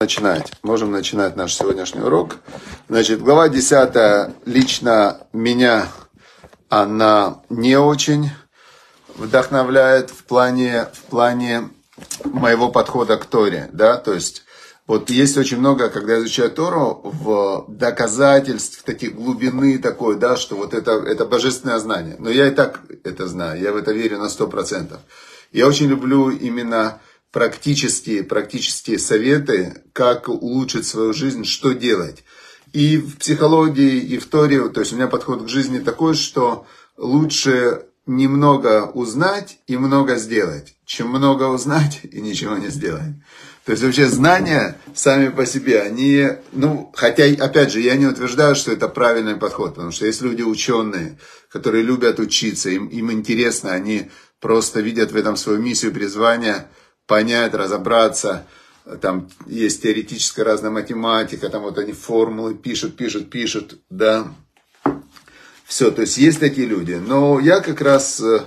Начинать. Можем начинать наш сегодняшний урок. Значит, глава 10 лично меня, она не очень вдохновляет в плане, в плане моего подхода к Торе, да, то есть вот есть очень много, когда я изучаю Тору, в доказательств таких глубины такой, да, что вот это, это божественное знание. Но я и так это знаю, я в это верю на сто процентов. Я очень люблю именно практические, практические советы, как улучшить свою жизнь, что делать. И в психологии, и в Торе, то есть у меня подход к жизни такой, что лучше немного узнать и много сделать, чем много узнать и ничего не сделать. То есть вообще знания сами по себе, они, ну, хотя, опять же, я не утверждаю, что это правильный подход, потому что есть люди ученые, которые любят учиться, им, им интересно, они просто видят в этом свою миссию, призвание, понять, разобраться, там есть теоретическая разная математика, там вот они формулы пишут, пишут, пишут, да, все, то есть есть такие люди, но я как раз э,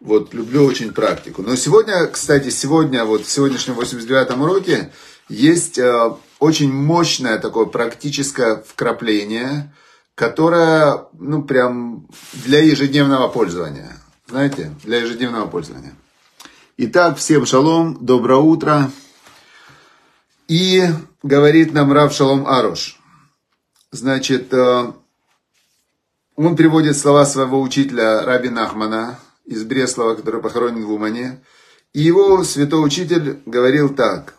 вот люблю очень практику. Но сегодня, кстати, сегодня, вот в сегодняшнем 89-м уроке есть э, очень мощное такое практическое вкрапление, которое, ну, прям для ежедневного пользования. Знаете, для ежедневного пользования. Итак, всем шалом, доброе утро. И говорит нам Рав Шалом Арош. Значит, э, он приводит слова своего учителя Раби Нахмана, из Бреслова, который похоронен в Умане. И его святой учитель говорил так.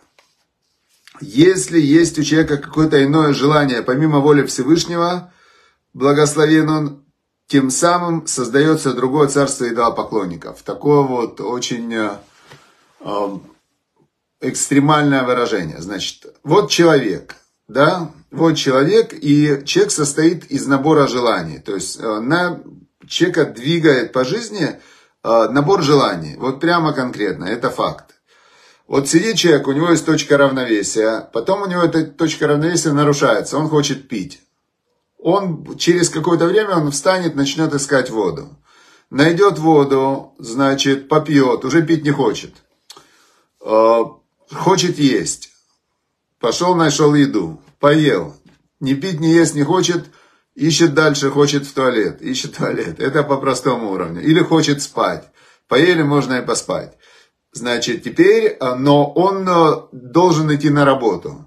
Если есть у человека какое-то иное желание, помимо воли Всевышнего, благословен он, тем самым создается другое царство идолопоклонников. Такое вот очень э, э, экстремальное выражение. Значит, вот человек, да, вот человек, и человек состоит из набора желаний. То есть э, на человека двигает по жизни набор желаний. Вот прямо конкретно, это факт. Вот сидит человек, у него есть точка равновесия, потом у него эта точка равновесия нарушается, он хочет пить. Он через какое-то время он встанет, начнет искать воду. Найдет воду, значит, попьет, уже пить не хочет. А, хочет есть. Пошел, нашел еду, поел. Не пить, не есть не хочет, ищет дальше, хочет в туалет, ищет туалет. Это по простому уровню. Или хочет спать. Поели, можно и поспать. Значит, теперь, э, но он э, должен идти на работу.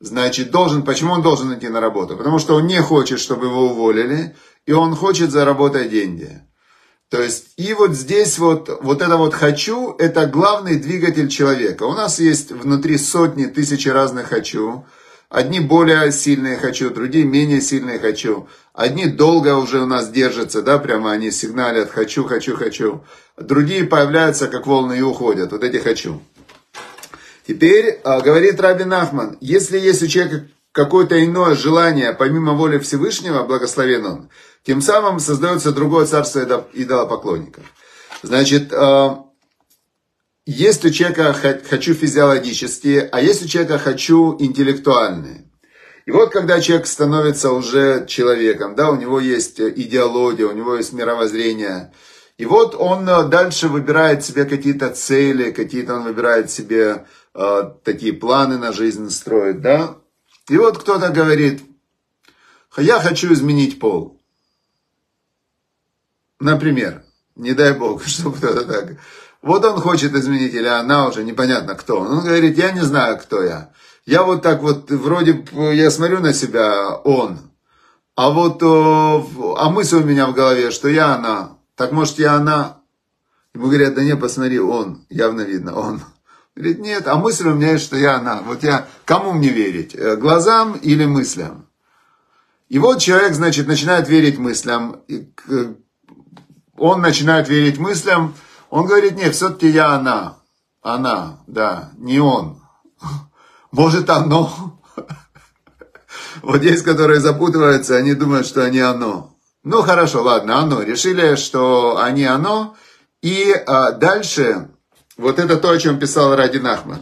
Значит, должен, почему он должен идти на работу? Потому что он не хочет, чтобы его уволили, и он хочет заработать деньги. То есть, и вот здесь вот, вот это вот «хочу» – это главный двигатель человека. У нас есть внутри сотни, тысячи разных «хочу», Одни более сильные хочу, другие менее сильные хочу. Одни долго уже у нас держатся, да, прямо они сигналят хочу, хочу, хочу. Другие появляются как волны и уходят. Вот эти хочу. Теперь а, говорит Раби Нахман, если есть у человека какое-то иное желание, помимо воли Всевышнего, благословен он, тем самым создается другое царство идолопоклонников. Значит, а, есть у человека хочу физиологические, а есть у человека хочу интеллектуальные. И вот когда человек становится уже человеком, да, у него есть идеология, у него есть мировоззрение, и вот он э, дальше выбирает себе какие-то цели, какие-то он выбирает себе э, такие планы на жизнь строит, да. И вот кто-то говорит, я хочу изменить пол. Например, не дай бог, чтобы кто-то так вот он хочет изменить, или она уже, непонятно кто. Он говорит, я не знаю, кто я. Я вот так вот, вроде, я смотрю на себя, он. А вот, а мысль у меня в голове, что я она. Так может я она? Ему говорят, да не, посмотри, он. Явно видно, он. Говорит, нет, а мысль у меня есть, что я она. Вот я, кому мне верить? Э, глазам или мыслям? И вот человек, значит, начинает верить мыслям. Он начинает верить мыслям, он говорит, нет, все-таки я она. Она, да, не он. Может, оно. Вот есть, которые запутываются, они думают, что они оно. Ну, хорошо, ладно, оно. Решили, что они оно. И а, дальше, вот это то, о чем писал Радин Ахман.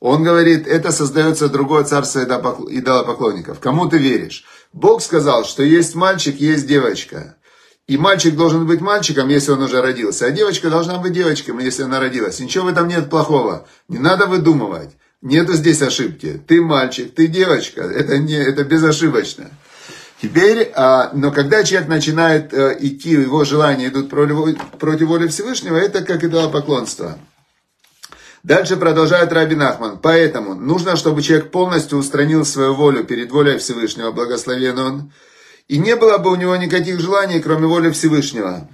Он говорит, это создается другое царство идолопоклонников. Кому ты веришь? Бог сказал, что есть мальчик, есть девочка. И мальчик должен быть мальчиком, если он уже родился, а девочка должна быть девочкой, если она родилась. Ничего в этом нет плохого. Не надо выдумывать. Нету здесь ошибки. Ты мальчик, ты девочка. Это, не, это безошибочно. Теперь, а, но когда человек начинает а, идти, его желания идут против, против воли Всевышнего, это как идолопоклонство. Дальше продолжает Рабин Ахман. Поэтому нужно, чтобы человек полностью устранил свою волю перед волей Всевышнего, благословен он, и не было бы у него никаких желаний, кроме воли Всевышнего.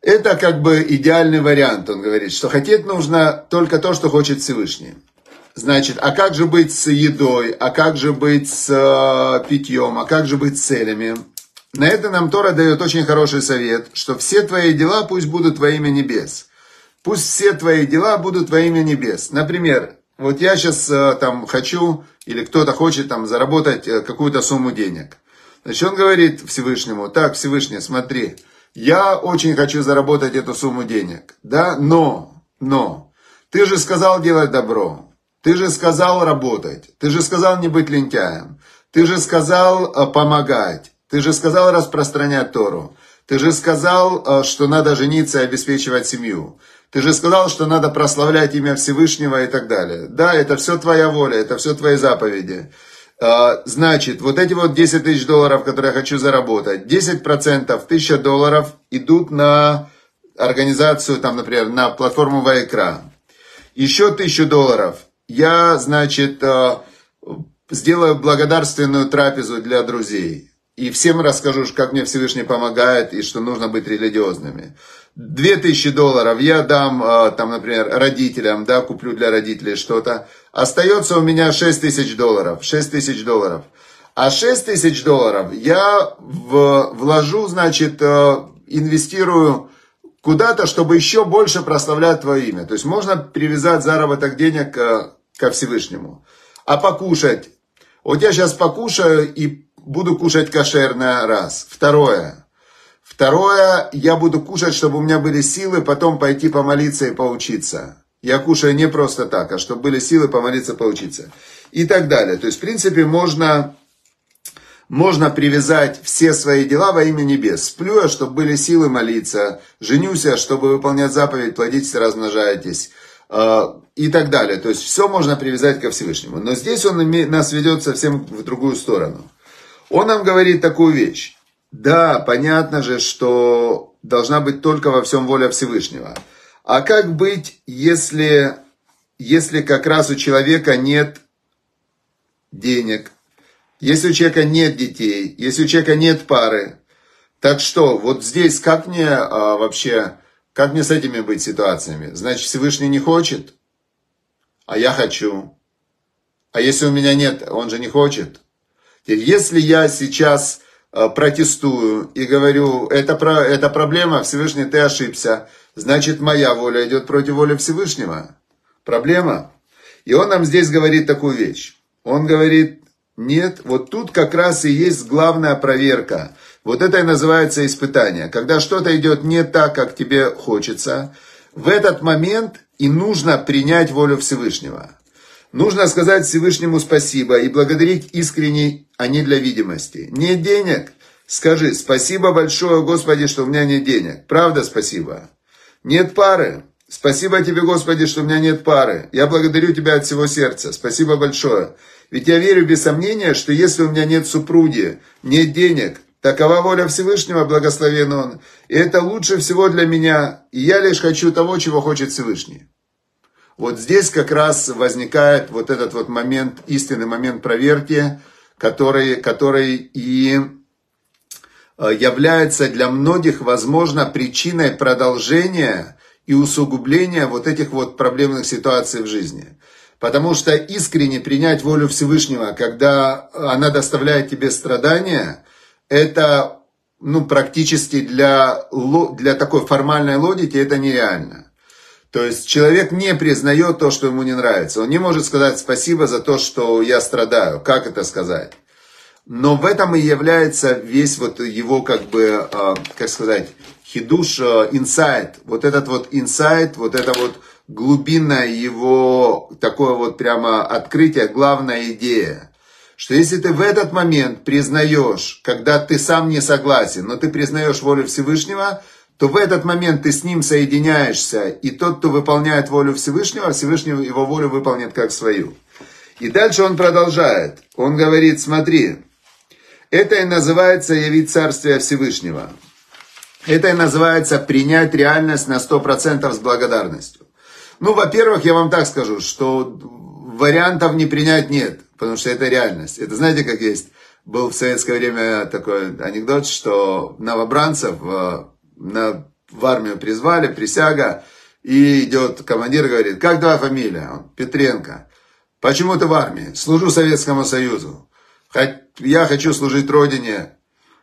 Это как бы идеальный вариант, он говорит, что хотеть нужно только то, что хочет Всевышний. Значит, а как же быть с едой, а как же быть с э, питьем, а как же быть с целями? На это нам Тора дает очень хороший совет, что все твои дела пусть будут во имя небес. Пусть все твои дела будут во имя небес. Например, вот я сейчас э, там хочу, или кто-то хочет там заработать э, какую-то сумму денег. Значит, он говорит Всевышнему, так, Всевышний, смотри, я очень хочу заработать эту сумму денег, да, но, но, ты же сказал делать добро, ты же сказал работать, ты же сказал не быть лентяем, ты же сказал э, помогать, ты же сказал распространять Тору, ты же сказал, что надо жениться и обеспечивать семью. Ты же сказал, что надо прославлять имя Всевышнего и так далее. Да, это все твоя воля, это все твои заповеди. А, значит, вот эти вот 10 тысяч долларов, которые я хочу заработать, 10% 1000 долларов идут на организацию, там, например, на платформу Вайкра. Еще 1000 долларов я, значит, а, сделаю благодарственную трапезу для друзей. И всем расскажу, как мне Всевышний помогает и что нужно быть религиозными. 2000 долларов я дам, а, там, например, родителям, да, куплю для родителей что-то. Остается у меня 6 тысяч долларов. 6 тысяч долларов. А 6 тысяч долларов я в, вложу, значит, а, инвестирую куда-то, чтобы еще больше прославлять Твое имя. То есть можно привязать заработок денег ко Всевышнему. А покушать. Вот я сейчас покушаю и буду кушать кошерно, раз. Второе. Второе, я буду кушать, чтобы у меня были силы потом пойти помолиться и поучиться. Я кушаю не просто так, а чтобы были силы помолиться, поучиться. И так далее. То есть, в принципе, можно, можно привязать все свои дела во имя небес. Сплю я, чтобы были силы молиться. Женюсь я, чтобы выполнять заповедь, плодитесь, размножайтесь. А, и так далее. То есть, все можно привязать ко Всевышнему. Но здесь он нас ведет совсем в другую сторону. Он нам говорит такую вещь. Да, понятно же, что должна быть только во всем воля Всевышнего. А как быть, если, если как раз у человека нет денег, если у человека нет детей, если у человека нет пары? Так что, вот здесь как мне а, вообще, как мне с этими быть ситуациями? Значит, Всевышний не хочет, а я хочу. А если у меня нет, он же не хочет. Если я сейчас протестую и говорю, это, про, это проблема, Всевышний, ты ошибся, значит моя воля идет против воли Всевышнего. Проблема. И он нам здесь говорит такую вещь. Он говорит, нет, вот тут как раз и есть главная проверка. Вот это и называется испытание. Когда что-то идет не так, как тебе хочется, в этот момент и нужно принять волю Всевышнего. Нужно сказать Всевышнему спасибо и благодарить искренне, а не для видимости. Нет денег? Скажи, спасибо большое, Господи, что у меня нет денег. Правда спасибо. Нет пары? Спасибо тебе, Господи, что у меня нет пары. Я благодарю тебя от всего сердца. Спасибо большое. Ведь я верю без сомнения, что если у меня нет супруги, нет денег, такова воля Всевышнего, благословен Он. И это лучше всего для меня. И я лишь хочу того, чего хочет Всевышний. Вот здесь как раз возникает вот этот вот момент, истинный момент проверки, который, который и э, является для многих, возможно, причиной продолжения и усугубления вот этих вот проблемных ситуаций в жизни. Потому что искренне принять волю Всевышнего, когда она доставляет тебе страдания, это ну, практически для, для такой формальной логики это нереально. То есть человек не признает то, что ему не нравится. Он не может сказать спасибо за то, что я страдаю. Как это сказать? Но в этом и является весь вот его, как бы, а, как сказать, хидуш, а, инсайт. Вот этот вот инсайт, вот это вот глубинное его такое вот прямо открытие, главная идея. что если ты в этот момент признаешь, когда ты сам не согласен, но ты признаешь волю Всевышнего, то в этот момент ты с ним соединяешься, и тот, кто выполняет волю Всевышнего, Всевышний его волю выполнит как свою. И дальше он продолжает. Он говорит, смотри, это и называется явить Царствие Всевышнего. Это и называется принять реальность на 100% с благодарностью. Ну, во-первых, я вам так скажу, что вариантов не принять нет, потому что это реальность. Это знаете, как есть? Был в советское время такой анекдот, что новобранцев э, на, в армию призвали, присяга, и идет командир говорит, как твоя фамилия? Он, Петренко. Почему ты в армии? Служу Советскому Союзу. Я хочу служить Родине.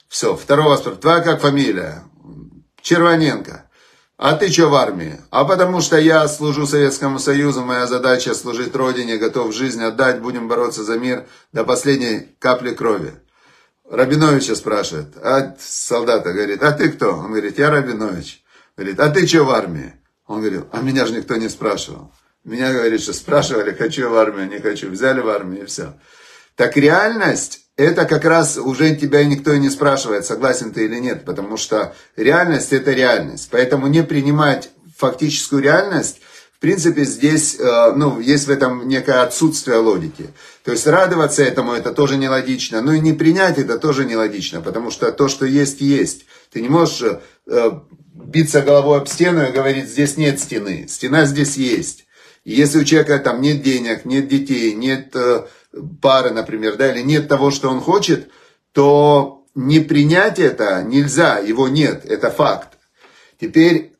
Все, второй вопрос. Твоя как фамилия? Червоненко. А ты что в армии? А потому что я служу Советскому Союзу, моя задача служить Родине, готов жизнь отдать, будем бороться за мир до последней капли крови. Рабиновича спрашивает, а солдата говорит, а ты кто? Он говорит, я Рабинович. Говорит, а ты что в армии? Он говорит, а меня же никто не спрашивал. Меня, говорит, что спрашивали, хочу в армию, не хочу. Взяли в армию и все. Так реальность, это как раз уже тебя никто и не спрашивает, согласен ты или нет, потому что реальность это реальность. Поэтому не принимать фактическую реальность, принципе, здесь, э, ну, есть в этом некое отсутствие логики. То есть радоваться этому, это тоже нелогично. Ну и не принять это тоже нелогично, потому что то, что есть, есть. Ты не можешь э, биться головой об стену и говорить, здесь нет стены. Стена здесь есть. И если у человека там нет денег, нет детей, нет э, пары, например, да, или нет того, что он хочет, то не принять это нельзя, его нет, это факт. Теперь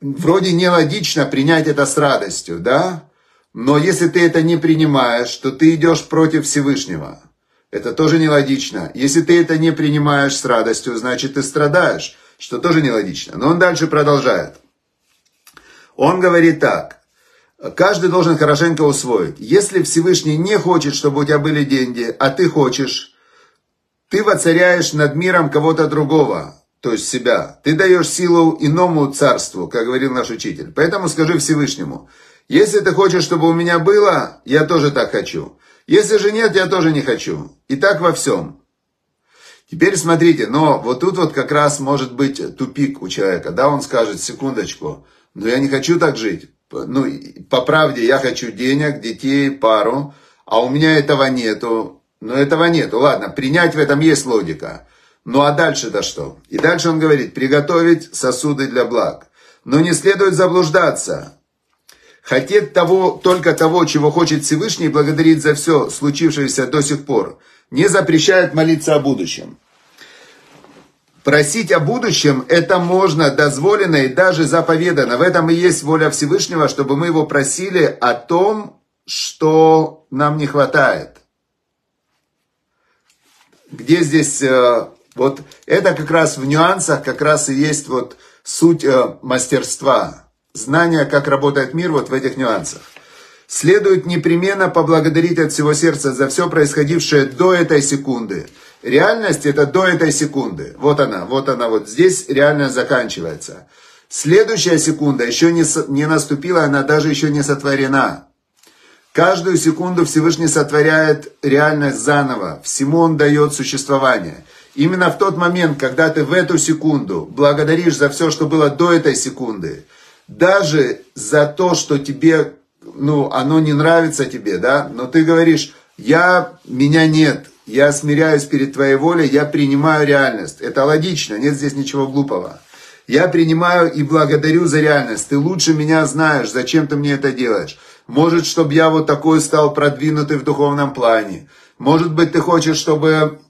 вроде нелогично принять это с радостью, да? Но если ты это не принимаешь, то ты идешь против Всевышнего. Это тоже нелогично. Если ты это не принимаешь с радостью, значит ты страдаешь, что тоже нелогично. Но он дальше продолжает. Он говорит так. Каждый должен хорошенько усвоить. Если Всевышний не хочет, чтобы у тебя были деньги, а ты хочешь, ты воцаряешь над миром кого-то другого, то есть себя. Ты даешь силу иному царству, как говорил наш учитель. Поэтому скажи Всевышнему, если ты хочешь, чтобы у меня было, я тоже так хочу. Если же нет, я тоже не хочу. И так во всем. Теперь смотрите, но вот тут вот как раз может быть тупик у человека. Да, он скажет, секундочку, но я не хочу так жить ну, по правде, я хочу денег, детей, пару, а у меня этого нету. Но этого нету. Ладно, принять в этом есть логика. Ну а дальше-то что? И дальше он говорит, приготовить сосуды для благ. Но не следует заблуждаться. Хотеть того, только того, чего хочет Всевышний, благодарить за все случившееся до сих пор, не запрещает молиться о будущем. Просить о будущем это можно, дозволено и даже заповедано. В этом и есть воля Всевышнего, чтобы мы его просили о том, что нам не хватает. Где здесь, э, вот это как раз в нюансах, как раз и есть вот суть э, мастерства. Знание, как работает мир, вот в этих нюансах. Следует непременно поблагодарить от всего сердца за все происходившее до этой секунды – Реальность это до этой секунды. Вот она, вот она, вот здесь реальность заканчивается. Следующая секунда еще не, не наступила, она даже еще не сотворена. Каждую секунду Всевышний сотворяет реальность заново. Всему Он дает существование. Именно в тот момент, когда ты в эту секунду благодаришь за все, что было до этой секунды, даже за то, что тебе, ну, оно не нравится тебе, да, но ты говоришь, я, меня нет, я смиряюсь перед Твоей волей, я принимаю реальность. Это логично, нет здесь ничего глупого. Я принимаю и благодарю за реальность. Ты лучше меня знаешь, зачем ты мне это делаешь. Может, чтобы я вот такой стал продвинутый в духовном плане. Может быть, ты хочешь, чтобы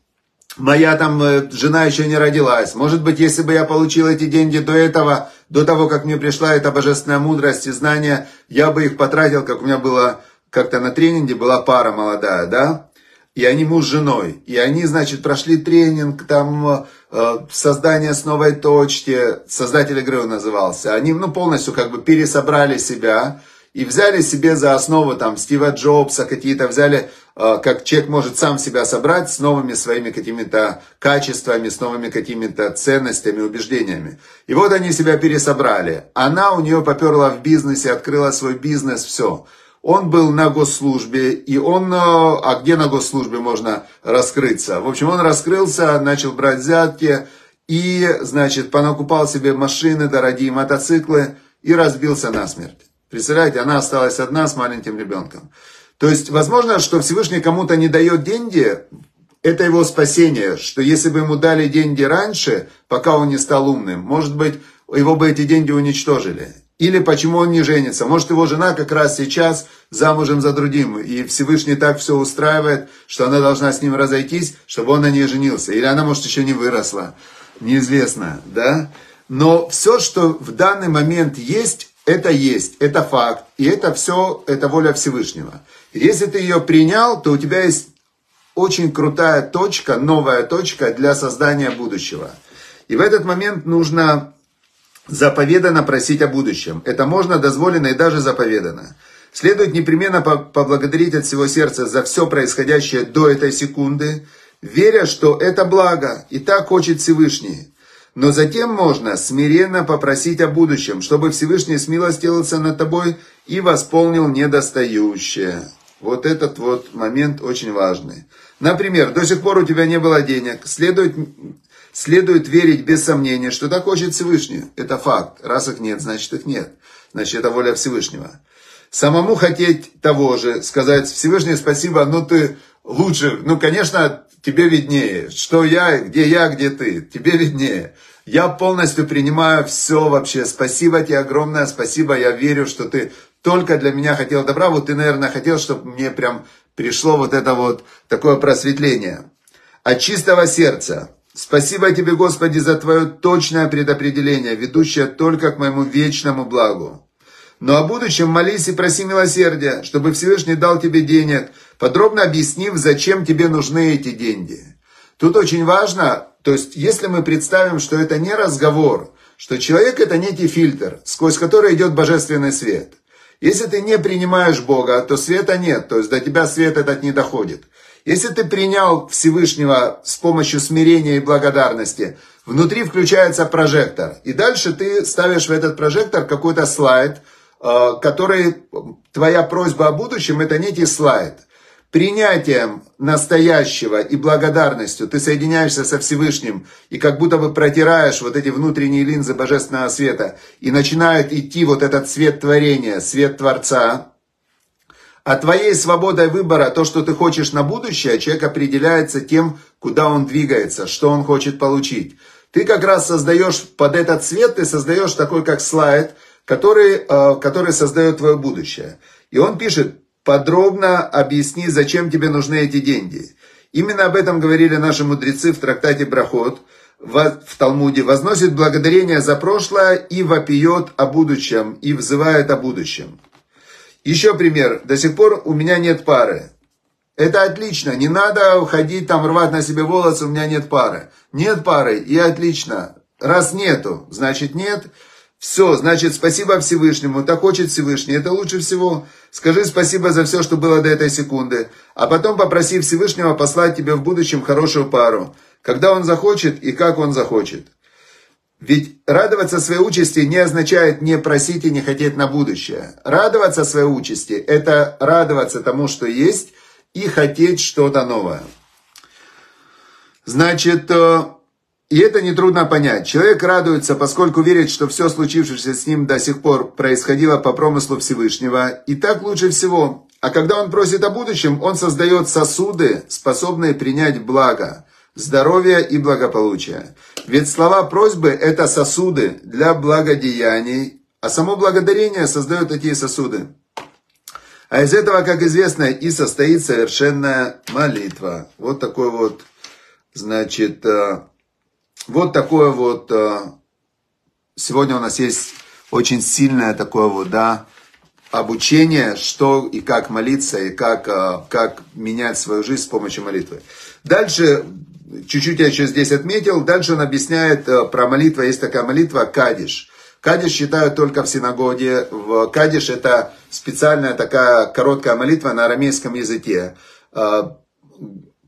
моя там э, жена еще не родилась. Может быть, если бы я получил эти деньги до этого, до того, как мне пришла эта божественная мудрость и знания, я бы их потратил, как у меня было как-то на тренинге, была пара молодая, да? и они муж с женой. И они, значит, прошли тренинг, там, э, создание с новой точки, создатель игры он назывался. Они, ну, полностью как бы пересобрали себя и взяли себе за основу, там, Стива Джобса какие-то, взяли, э, как человек может сам себя собрать с новыми своими какими-то качествами, с новыми какими-то ценностями, убеждениями. И вот они себя пересобрали. Она у нее поперла в бизнесе, открыла свой бизнес, все. он был на госслужбе, и он, э, а где на госслужбе можно раскрыться? В общем, он раскрылся, начал брать взятки, и, значит, понакупал себе машины дорогие, мотоциклы, и разбился насмерть. Представляете, она осталась одна с маленьким ребенком. То есть, возможно, что Всевышний кому-то не дает деньги, это его спасение, что если бы ему дали деньги раньше, пока он не стал умным, может быть, его бы эти деньги уничтожили. Или почему он не женится. Может, его жена как раз сейчас замужем за другим, и Всевышний так все устраивает, что она должна с ним разойтись, чтобы он на ней женился. Или она, может, еще не выросла. Неизвестно, да? Но все, что в данный момент есть, это есть, это факт. И это все, это воля Всевышнего. Если ты ее принял, то у тебя есть очень крутая точка, новая точка для создания будущего. И в этот момент нужно заповедано просить о будущем. Это можно, дозволено и даже заповедано. Следует непременно поблагодарить от всего сердца за все происходящее до этой секунды, веря, что это благо, и так хочет Всевышний. Но затем можно смиренно попросить о будущем, чтобы Всевышний смилостился над тобой и восполнил недостающее. Вот этот вот момент очень важный. Например, до сих пор у тебя не было денег, следует Следует верить без сомнения, что так хочет Всевышний. Это факт. Раз их нет, значит их нет. Значит, это воля Всевышнего. Самому хотеть того же, сказать Всевышний спасибо, ну ты лучше, ну, конечно, тебе виднее. Что я, где я, где ты, тебе виднее. Я полностью принимаю все вообще. Спасибо тебе огромное, спасибо. Я верю, что ты только для меня хотел добра. Вот ты, наверное, хотел, чтобы мне прям пришло вот это вот такое просветление. От чистого сердца. Спасибо тебе, Господи, за Твое точное предопределение, ведущее только к моему вечному благу. Но о будущем молись и проси милосердия, чтобы Всевышний дал тебе денег, подробно объяснив, зачем тебе нужны эти деньги. Тут очень важно, то есть если мы представим, что это не разговор, что человек это некий фильтр, сквозь который идет божественный свет. Если ты не принимаешь Бога, то света нет, то есть до тебя свет этот не доходит. Если ты принял Всевышнего с помощью смирения и благодарности, внутри включается прожектор. И дальше ты ставишь в этот прожектор какой-то слайд, э, который, твоя просьба о будущем, это некий слайд. Принятием настоящего и благодарностью ты соединяешься со Всевышним и как будто бы протираешь вот эти внутренние линзы божественного света и начинает идти вот этот свет творения, свет Творца, а твоей свободой выбора, то, что ты хочешь на будущее, человек определяется тем, куда он двигается, что он хочет получить. Ты как раз создаешь под этот цвет, ты создаешь такой как слайд, который, э, который создает твое будущее. И он пишет, подробно объясни, зачем тебе нужны эти деньги. Именно об этом говорили наши мудрецы в трактате Брахот, в, Талмуде, возносит благодарение за прошлое и вопиет о будущем, и взывает о будущем. Еще пример. До сих пор у меня нет пары. Это отлично. Не надо ходить там рвать на себе волосы, у меня нет пары. Нет пары, и отлично. Раз нету, значит нет. Все, значит, спасибо Всевышнему, так хочет Всевышний, это лучше всего. Скажи спасибо за все, что было до этой секунды, а потом попроси Всевышнего послать тебе в будущем хорошую пару, когда он захочет и как он захочет. Ведь радоваться своей участи не означает не просить и не хотеть на будущее. Радоваться своей участи – это радоваться тому, что есть, и хотеть что-то новое. Значит, э, и это нетрудно понять. Человек радуется, поскольку верит, что все случившееся с ним до сих пор происходило по промыслу Всевышнего, и так лучше всего. А когда он просит о будущем, он создает сосуды, способные принять благо – здоровья и благополучия. Ведь слова просьбы – это сосуды для благодеяний, а само благодарение создает такие сосуды. А из этого, как известно, и состоит совершенная молитва. Вот такой вот, значит, э, вот такое вот, э, сегодня у нас есть очень сильное такое вот, да, обучение, что и как молиться, и как, э, как менять свою жизнь с помощью молитвы. Дальше чуть-чуть я еще здесь отметил. Дальше он объясняет э, про молитву. Есть такая молитва Кадиш. Кадиш считают только в синагоге. Кадиш это специальная такая короткая молитва на арамейском языке.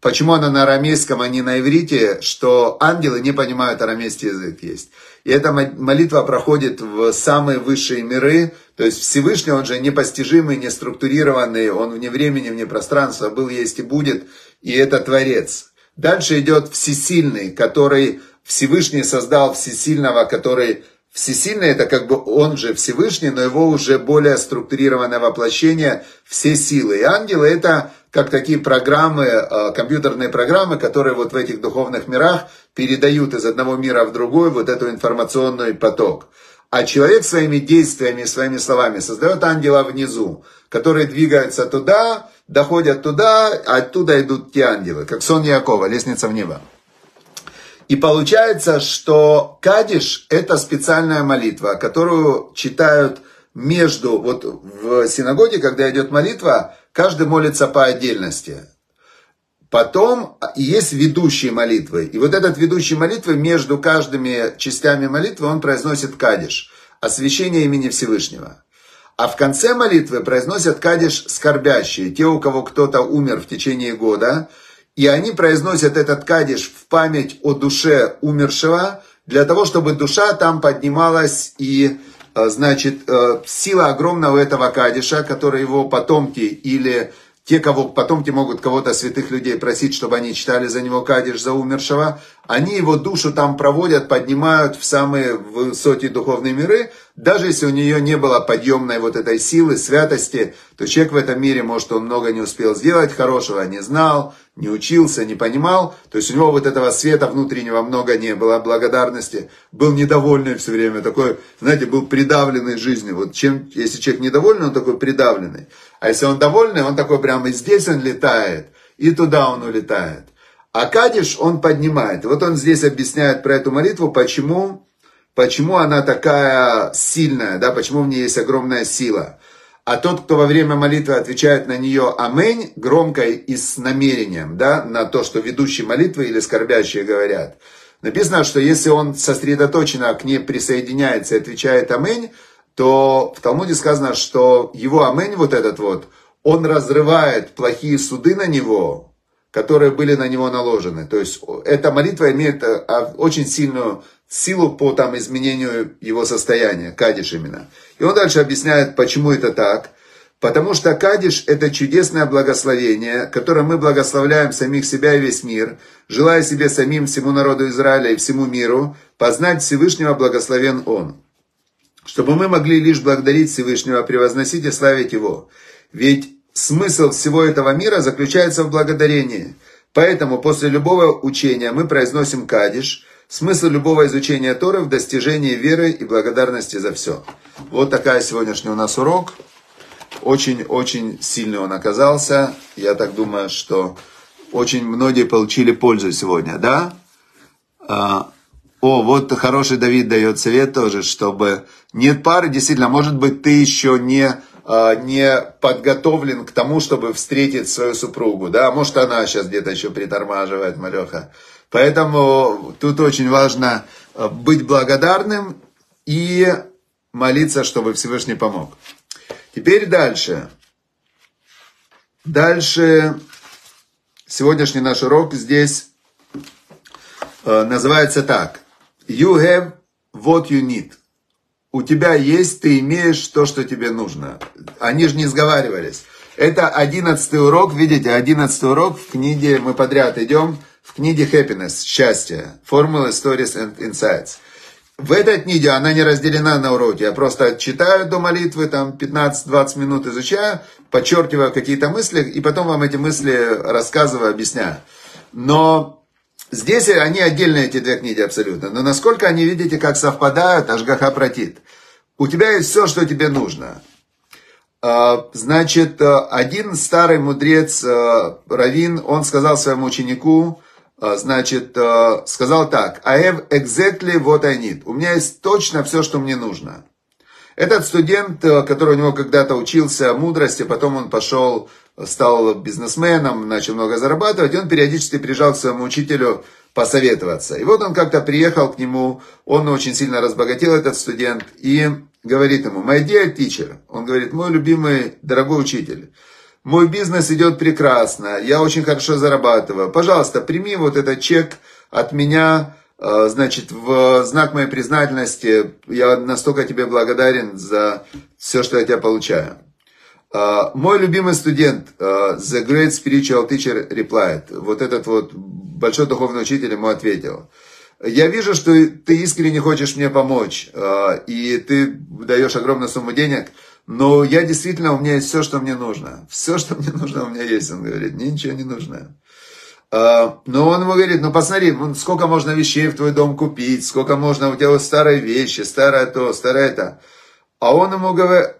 Почему она на арамейском, а не на иврите, что ангелы не понимают арамейский язык есть. И эта молитва проходит в самые высшие миры, то есть Всевышний, он же непостижимый, не структурированный, он вне времени, вне пространства, был, есть и будет, и это Творец. Дальше идет Всесильный, который Всевышний создал Всесильного, который Всесильный это как бы он же Всевышний, но его уже более структурированное воплощение, все силы. И ангелы это как такие программы, э, компьютерные программы, которые вот в этих духовных мирах передают из одного мира в другой вот эту информационный поток. А человек своими действиями, своими словами создает ангела внизу, которые двигаются туда, доходят туда, а оттуда идут те ангелы, как сон Якова, лестница в небо. И получается, что Кадиш – это специальная молитва, которую читают между, вот в синагоге, когда идет молитва, каждый молится по отдельности. Потом есть ведущие молитвы. И вот этот ведущий молитвы между каждыми частями молитвы он произносит кадиш, освящение имени Всевышнего. А в конце молитвы произносят кадиш скорбящие, те, у кого кто-то умер в течение года, и они произносят этот кадиш в память о душе умершего, для того, чтобы душа там поднималась и, значит, э, сила огромного этого кадиша, который его потомки или те, кого потомки могут кого-то святых людей просить, чтобы они читали за него кадиш за умершего, они его душу там проводят, поднимают в самые высокие духовные миры, даже если у нее не было подъемной вот этой силы, святости, то человек в этом мире, может, он много не успел сделать хорошего, не знал, не учился, не понимал, то есть у него вот этого света внутреннего много не было, благодарности, был недовольный все время, такой, знаете, был придавленный жизнью. Вот чем, если человек недовольный, он такой придавленный. А если он довольный, он такой прямо и здесь он летает, и туда он улетает. А Кадиш он поднимает. Вот он здесь объясняет про эту молитву, почему, почему она такая сильная, да, почему в ней есть огромная сила. А тот, кто во время молитвы отвечает на нее «Аминь», громко и с намерением, да, на то, что ведущие молитвы или скорбящие говорят. Написано, что если он сосредоточенно к ней присоединяется и отвечает «Аминь», то в Талмуде сказано, что его «Аминь» вот этот вот, он разрывает плохие суды на него, которые были на него наложены. То есть эта молитва имеет э, очень сильную силу по там, изменению его состояния, кадиш именно. И он дальше объясняет, почему это так. Потому что кадиш – это чудесное благословение, которое мы благословляем самих себя и весь мир, желая себе самим, всему народу Израиля и всему миру, познать Всевышнего благословен Он. Чтобы мы могли лишь благодарить Всевышнего, превозносить и славить Его. Ведь смысл всего этого мира заключается в благодарении. Поэтому после любого учения мы произносим кадиш – Смысл любого изучения Торы в достижении веры и благодарности за все. Вот такая сегодняшний у нас урок. Очень-очень сильный он оказался. Я так думаю, что очень многие получили пользу сегодня, да? А, о, вот хороший Давид дает совет тоже, чтобы нет пары, действительно, может быть, ты еще не, а, не подготовлен к тому, чтобы встретить свою супругу, да? Может, она сейчас где-то еще притормаживает, Малеха. Поэтому тут очень важно э, быть благодарным и молиться, чтобы Всевышний помог. Теперь дальше. Дальше сегодняшний наш урок здесь называется так. You have what you need. У тебя есть, ты имеешь то, что тебе нужно. Они же не сговаривались. Это одиннадцатый урок, видите, одиннадцатый урок в книге, мы подряд идем, в книге Happiness, счастье, формула Stories and Insights. В этой книге она не разделена на уроки. Я просто читаю до молитвы, там 15-20 минут изучаю, подчеркиваю какие-то мысли, и потом вам эти мысли рассказываю, объясняю. Но здесь они отдельные, эти две книги абсолютно. Но насколько они, видите, как совпадают, Ашгаха протит. У тебя есть все, что тебе нужно. А, значит, один старый мудрец, а, Равин, он сказал своему ученику, а, значит, сказал так, I have exactly what I need. У меня есть точно все, что мне нужно. Этот студент, который у него когда-то учился мудрости, потом он пошел, стал бизнесменом, начал много зарабатывать, он периодически приезжал к своему учителю посоветоваться. И вот он как-то приехал к нему, он очень сильно разбогател, этот студент, и говорит ему, my dear teacher, он говорит, мой любимый, дорогой учитель, мой бизнес идет прекрасно, я очень хорошо зарабатываю. Пожалуйста, прими вот этот чек от меня, э, значит, в знак моей признательности. Я настолько тебе благодарен за все, что я тебя получаю. Э, мой любимый студент, э, The Great Spiritual Teacher replied, вот этот вот большой духовный учитель ему ответил. Я вижу, что ты искренне хочешь мне помочь, и ты даешь огромную сумму денег, но я действительно, у меня есть все, что мне нужно. Все, что мне нужно, у меня есть, он говорит, мне ничего не нужно. А, но он ему говорит, ну посмотри, сколько можно вещей в твой дом купить, сколько можно, у тебя старые вещи, старое то, старое это. А он ему говорит,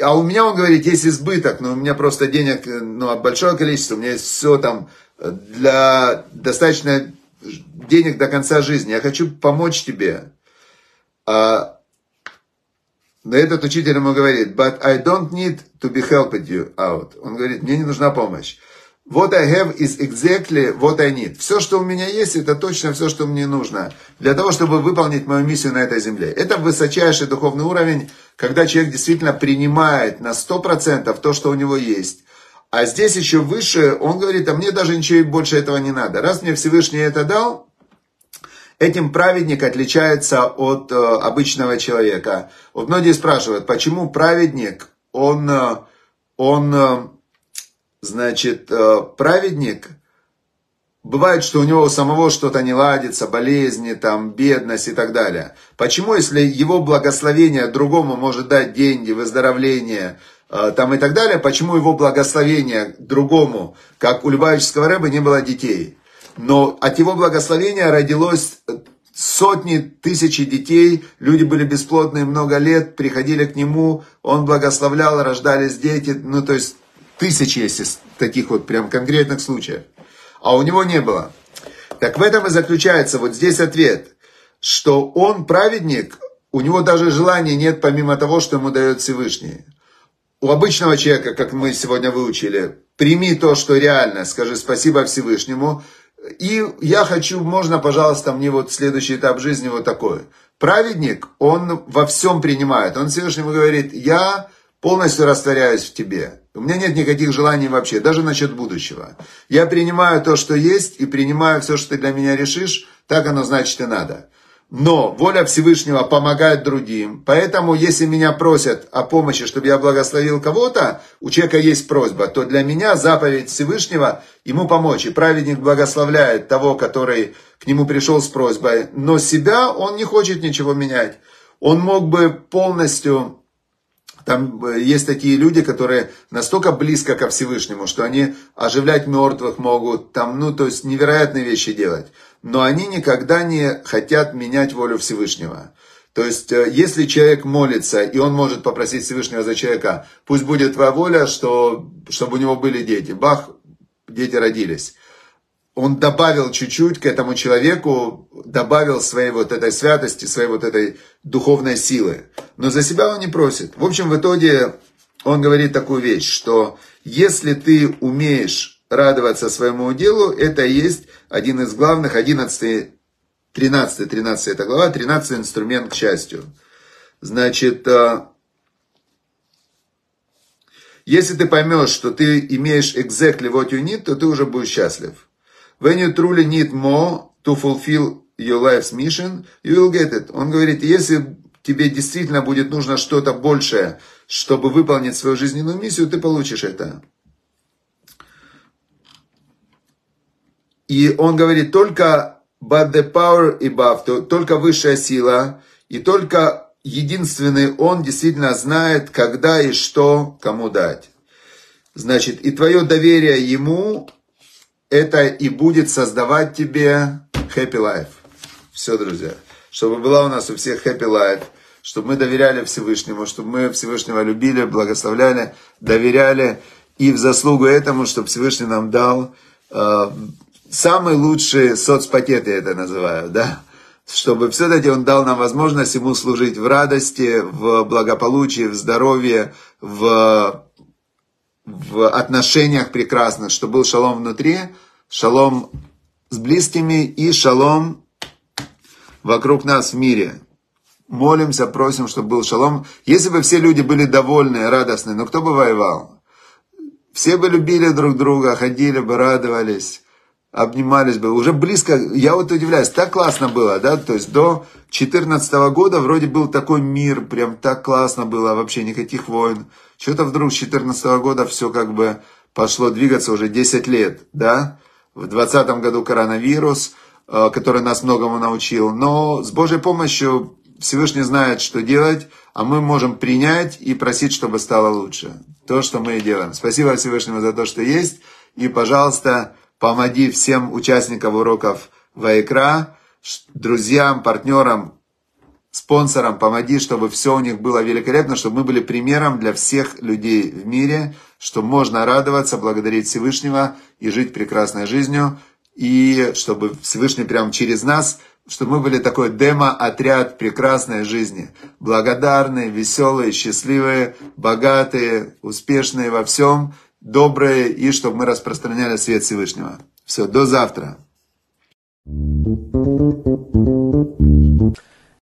а у меня, он говорит, есть избыток, но у меня просто денег, ну, большое количество, у меня есть все там для достаточно денег до конца жизни. Я хочу помочь тебе. А, но этот учитель ему говорит, but I don't need to be helped you out. Он говорит, мне не нужна помощь. What I have is exactly what I need. Все, что у меня есть, это точно все, что мне нужно для того, чтобы выполнить мою миссию на этой земле. Это высочайший духовный уровень, когда человек действительно принимает на 100% то, что у него есть. А здесь еще выше, он говорит, а мне даже ничего больше этого не надо. Раз мне Всевышний это дал, Этим праведник отличается от э, обычного человека. Вот многие спрашивают, почему праведник, он, э, он э, значит, э, праведник, бывает, что у него самого что-то не ладится, болезни, там, бедность и так далее. Почему, если его благословение другому может дать деньги, выздоровление, э, там и так далее, почему его благословение другому, как у Любавического рыба, не было детей? но от его благословения родилось сотни, тысячи детей, люди были бесплодные много лет, приходили к нему, он благословлял, рождались дети, ну то есть тысячи есть таких вот прям конкретных случаев. А у него не было. Так в этом и заключается вот здесь ответ, что он праведник, у него даже желания нет, помимо того, что ему дает Всевышний. У обычного человека, как мы сегодня выучили, прими то, что реально, скажи спасибо Всевышнему, и я хочу, можно, пожалуйста, мне вот следующий этап жизни вот такой. Праведник, он во всем принимает. Он Всевышнему говорит, я полностью растворяюсь в тебе. У меня нет никаких желаний вообще, даже насчет будущего. Я принимаю то, что есть, и принимаю все, что ты для меня решишь, так оно значит и надо. Но воля Всевышнего помогает другим. Поэтому, если меня просят о помощи, чтобы я благословил кого-то, у человека есть просьба, то для меня заповедь Всевышнего ему помочь. И праведник благословляет того, который к нему пришел с просьбой. Но себя он не хочет ничего менять. Он мог бы полностью там э, есть такие люди, которые настолько близко ко Всевышнему, что они оживлять мертвых могут, там, ну, то есть невероятные вещи делать. Но они никогда не хотят менять волю Всевышнего. То есть, э, если человек молится, и он может попросить Всевышнего за человека, пусть будет твоя воля, что, чтобы у него были дети. Бах, дети родились он добавил чуть-чуть к этому человеку, добавил своей вот этой святости, своей вот этой духовной силы. Но за себя он не просит. В общем, в итоге он говорит такую вещь, что если ты умеешь радоваться своему делу, это и есть один из главных, 11, 13, 13 это глава, 13 инструмент к счастью. Значит, э, если ты поймешь, что ты имеешь exactly what you need, то ты уже будешь счастлив. When you truly need more to fulfill your life's mission, you will get it. Он говорит, если тебе действительно будет нужно что-то большее, чтобы выполнить свою жизненную миссию, ты получишь это. И он говорит, только but the power above, только высшая сила, и только единственный он действительно знает, когда и что кому дать. Значит, и твое доверие ему это и будет создавать тебе happy life. Все, друзья. Чтобы была у нас у всех happy life, чтобы мы доверяли Всевышнему, чтобы мы Всевышнего любили, благословляли, доверяли. И в заслугу этому, чтобы Всевышний нам дал э, самый лучший соцпакет, я это называю, да, чтобы все-таки Он дал нам возможность Ему служить в радости, в благополучии, в здоровье, в в отношениях прекрасных, что был шалом внутри, шалом с близкими и шалом вокруг нас в мире. Молимся, просим, чтобы был шалом. Если бы все люди были довольны, радостны, но кто бы воевал? все бы любили друг друга, ходили бы, радовались, обнимались бы. Уже близко, я вот удивляюсь, так классно было, да, то есть до 2014 года вроде был такой мир, прям так классно было, вообще никаких войн. Что-то вдруг с 2014 года все как бы пошло двигаться уже 10 лет, да. В 2020 году коронавирус, э, который нас многому научил, но с Божьей помощью Всевышний знает, что делать, а мы можем принять и просить, чтобы стало лучше. То, что мы и делаем. Спасибо Всевышнему за то, что есть. И, пожалуйста, помоги всем участникам уроков Вайкра, друзьям, партнерам, спонсорам, помоги, чтобы все у них было великолепно, чтобы мы были примером для всех людей в мире, что можно радоваться, благодарить Всевышнего и жить прекрасной жизнью, и чтобы Всевышний прямо через нас – чтобы мы были такой демо-отряд прекрасной жизни. Благодарные, веселые, счастливые, богатые, успешные во всем, добрые, и чтобы мы распространяли свет Всевышнего. Все, до завтра.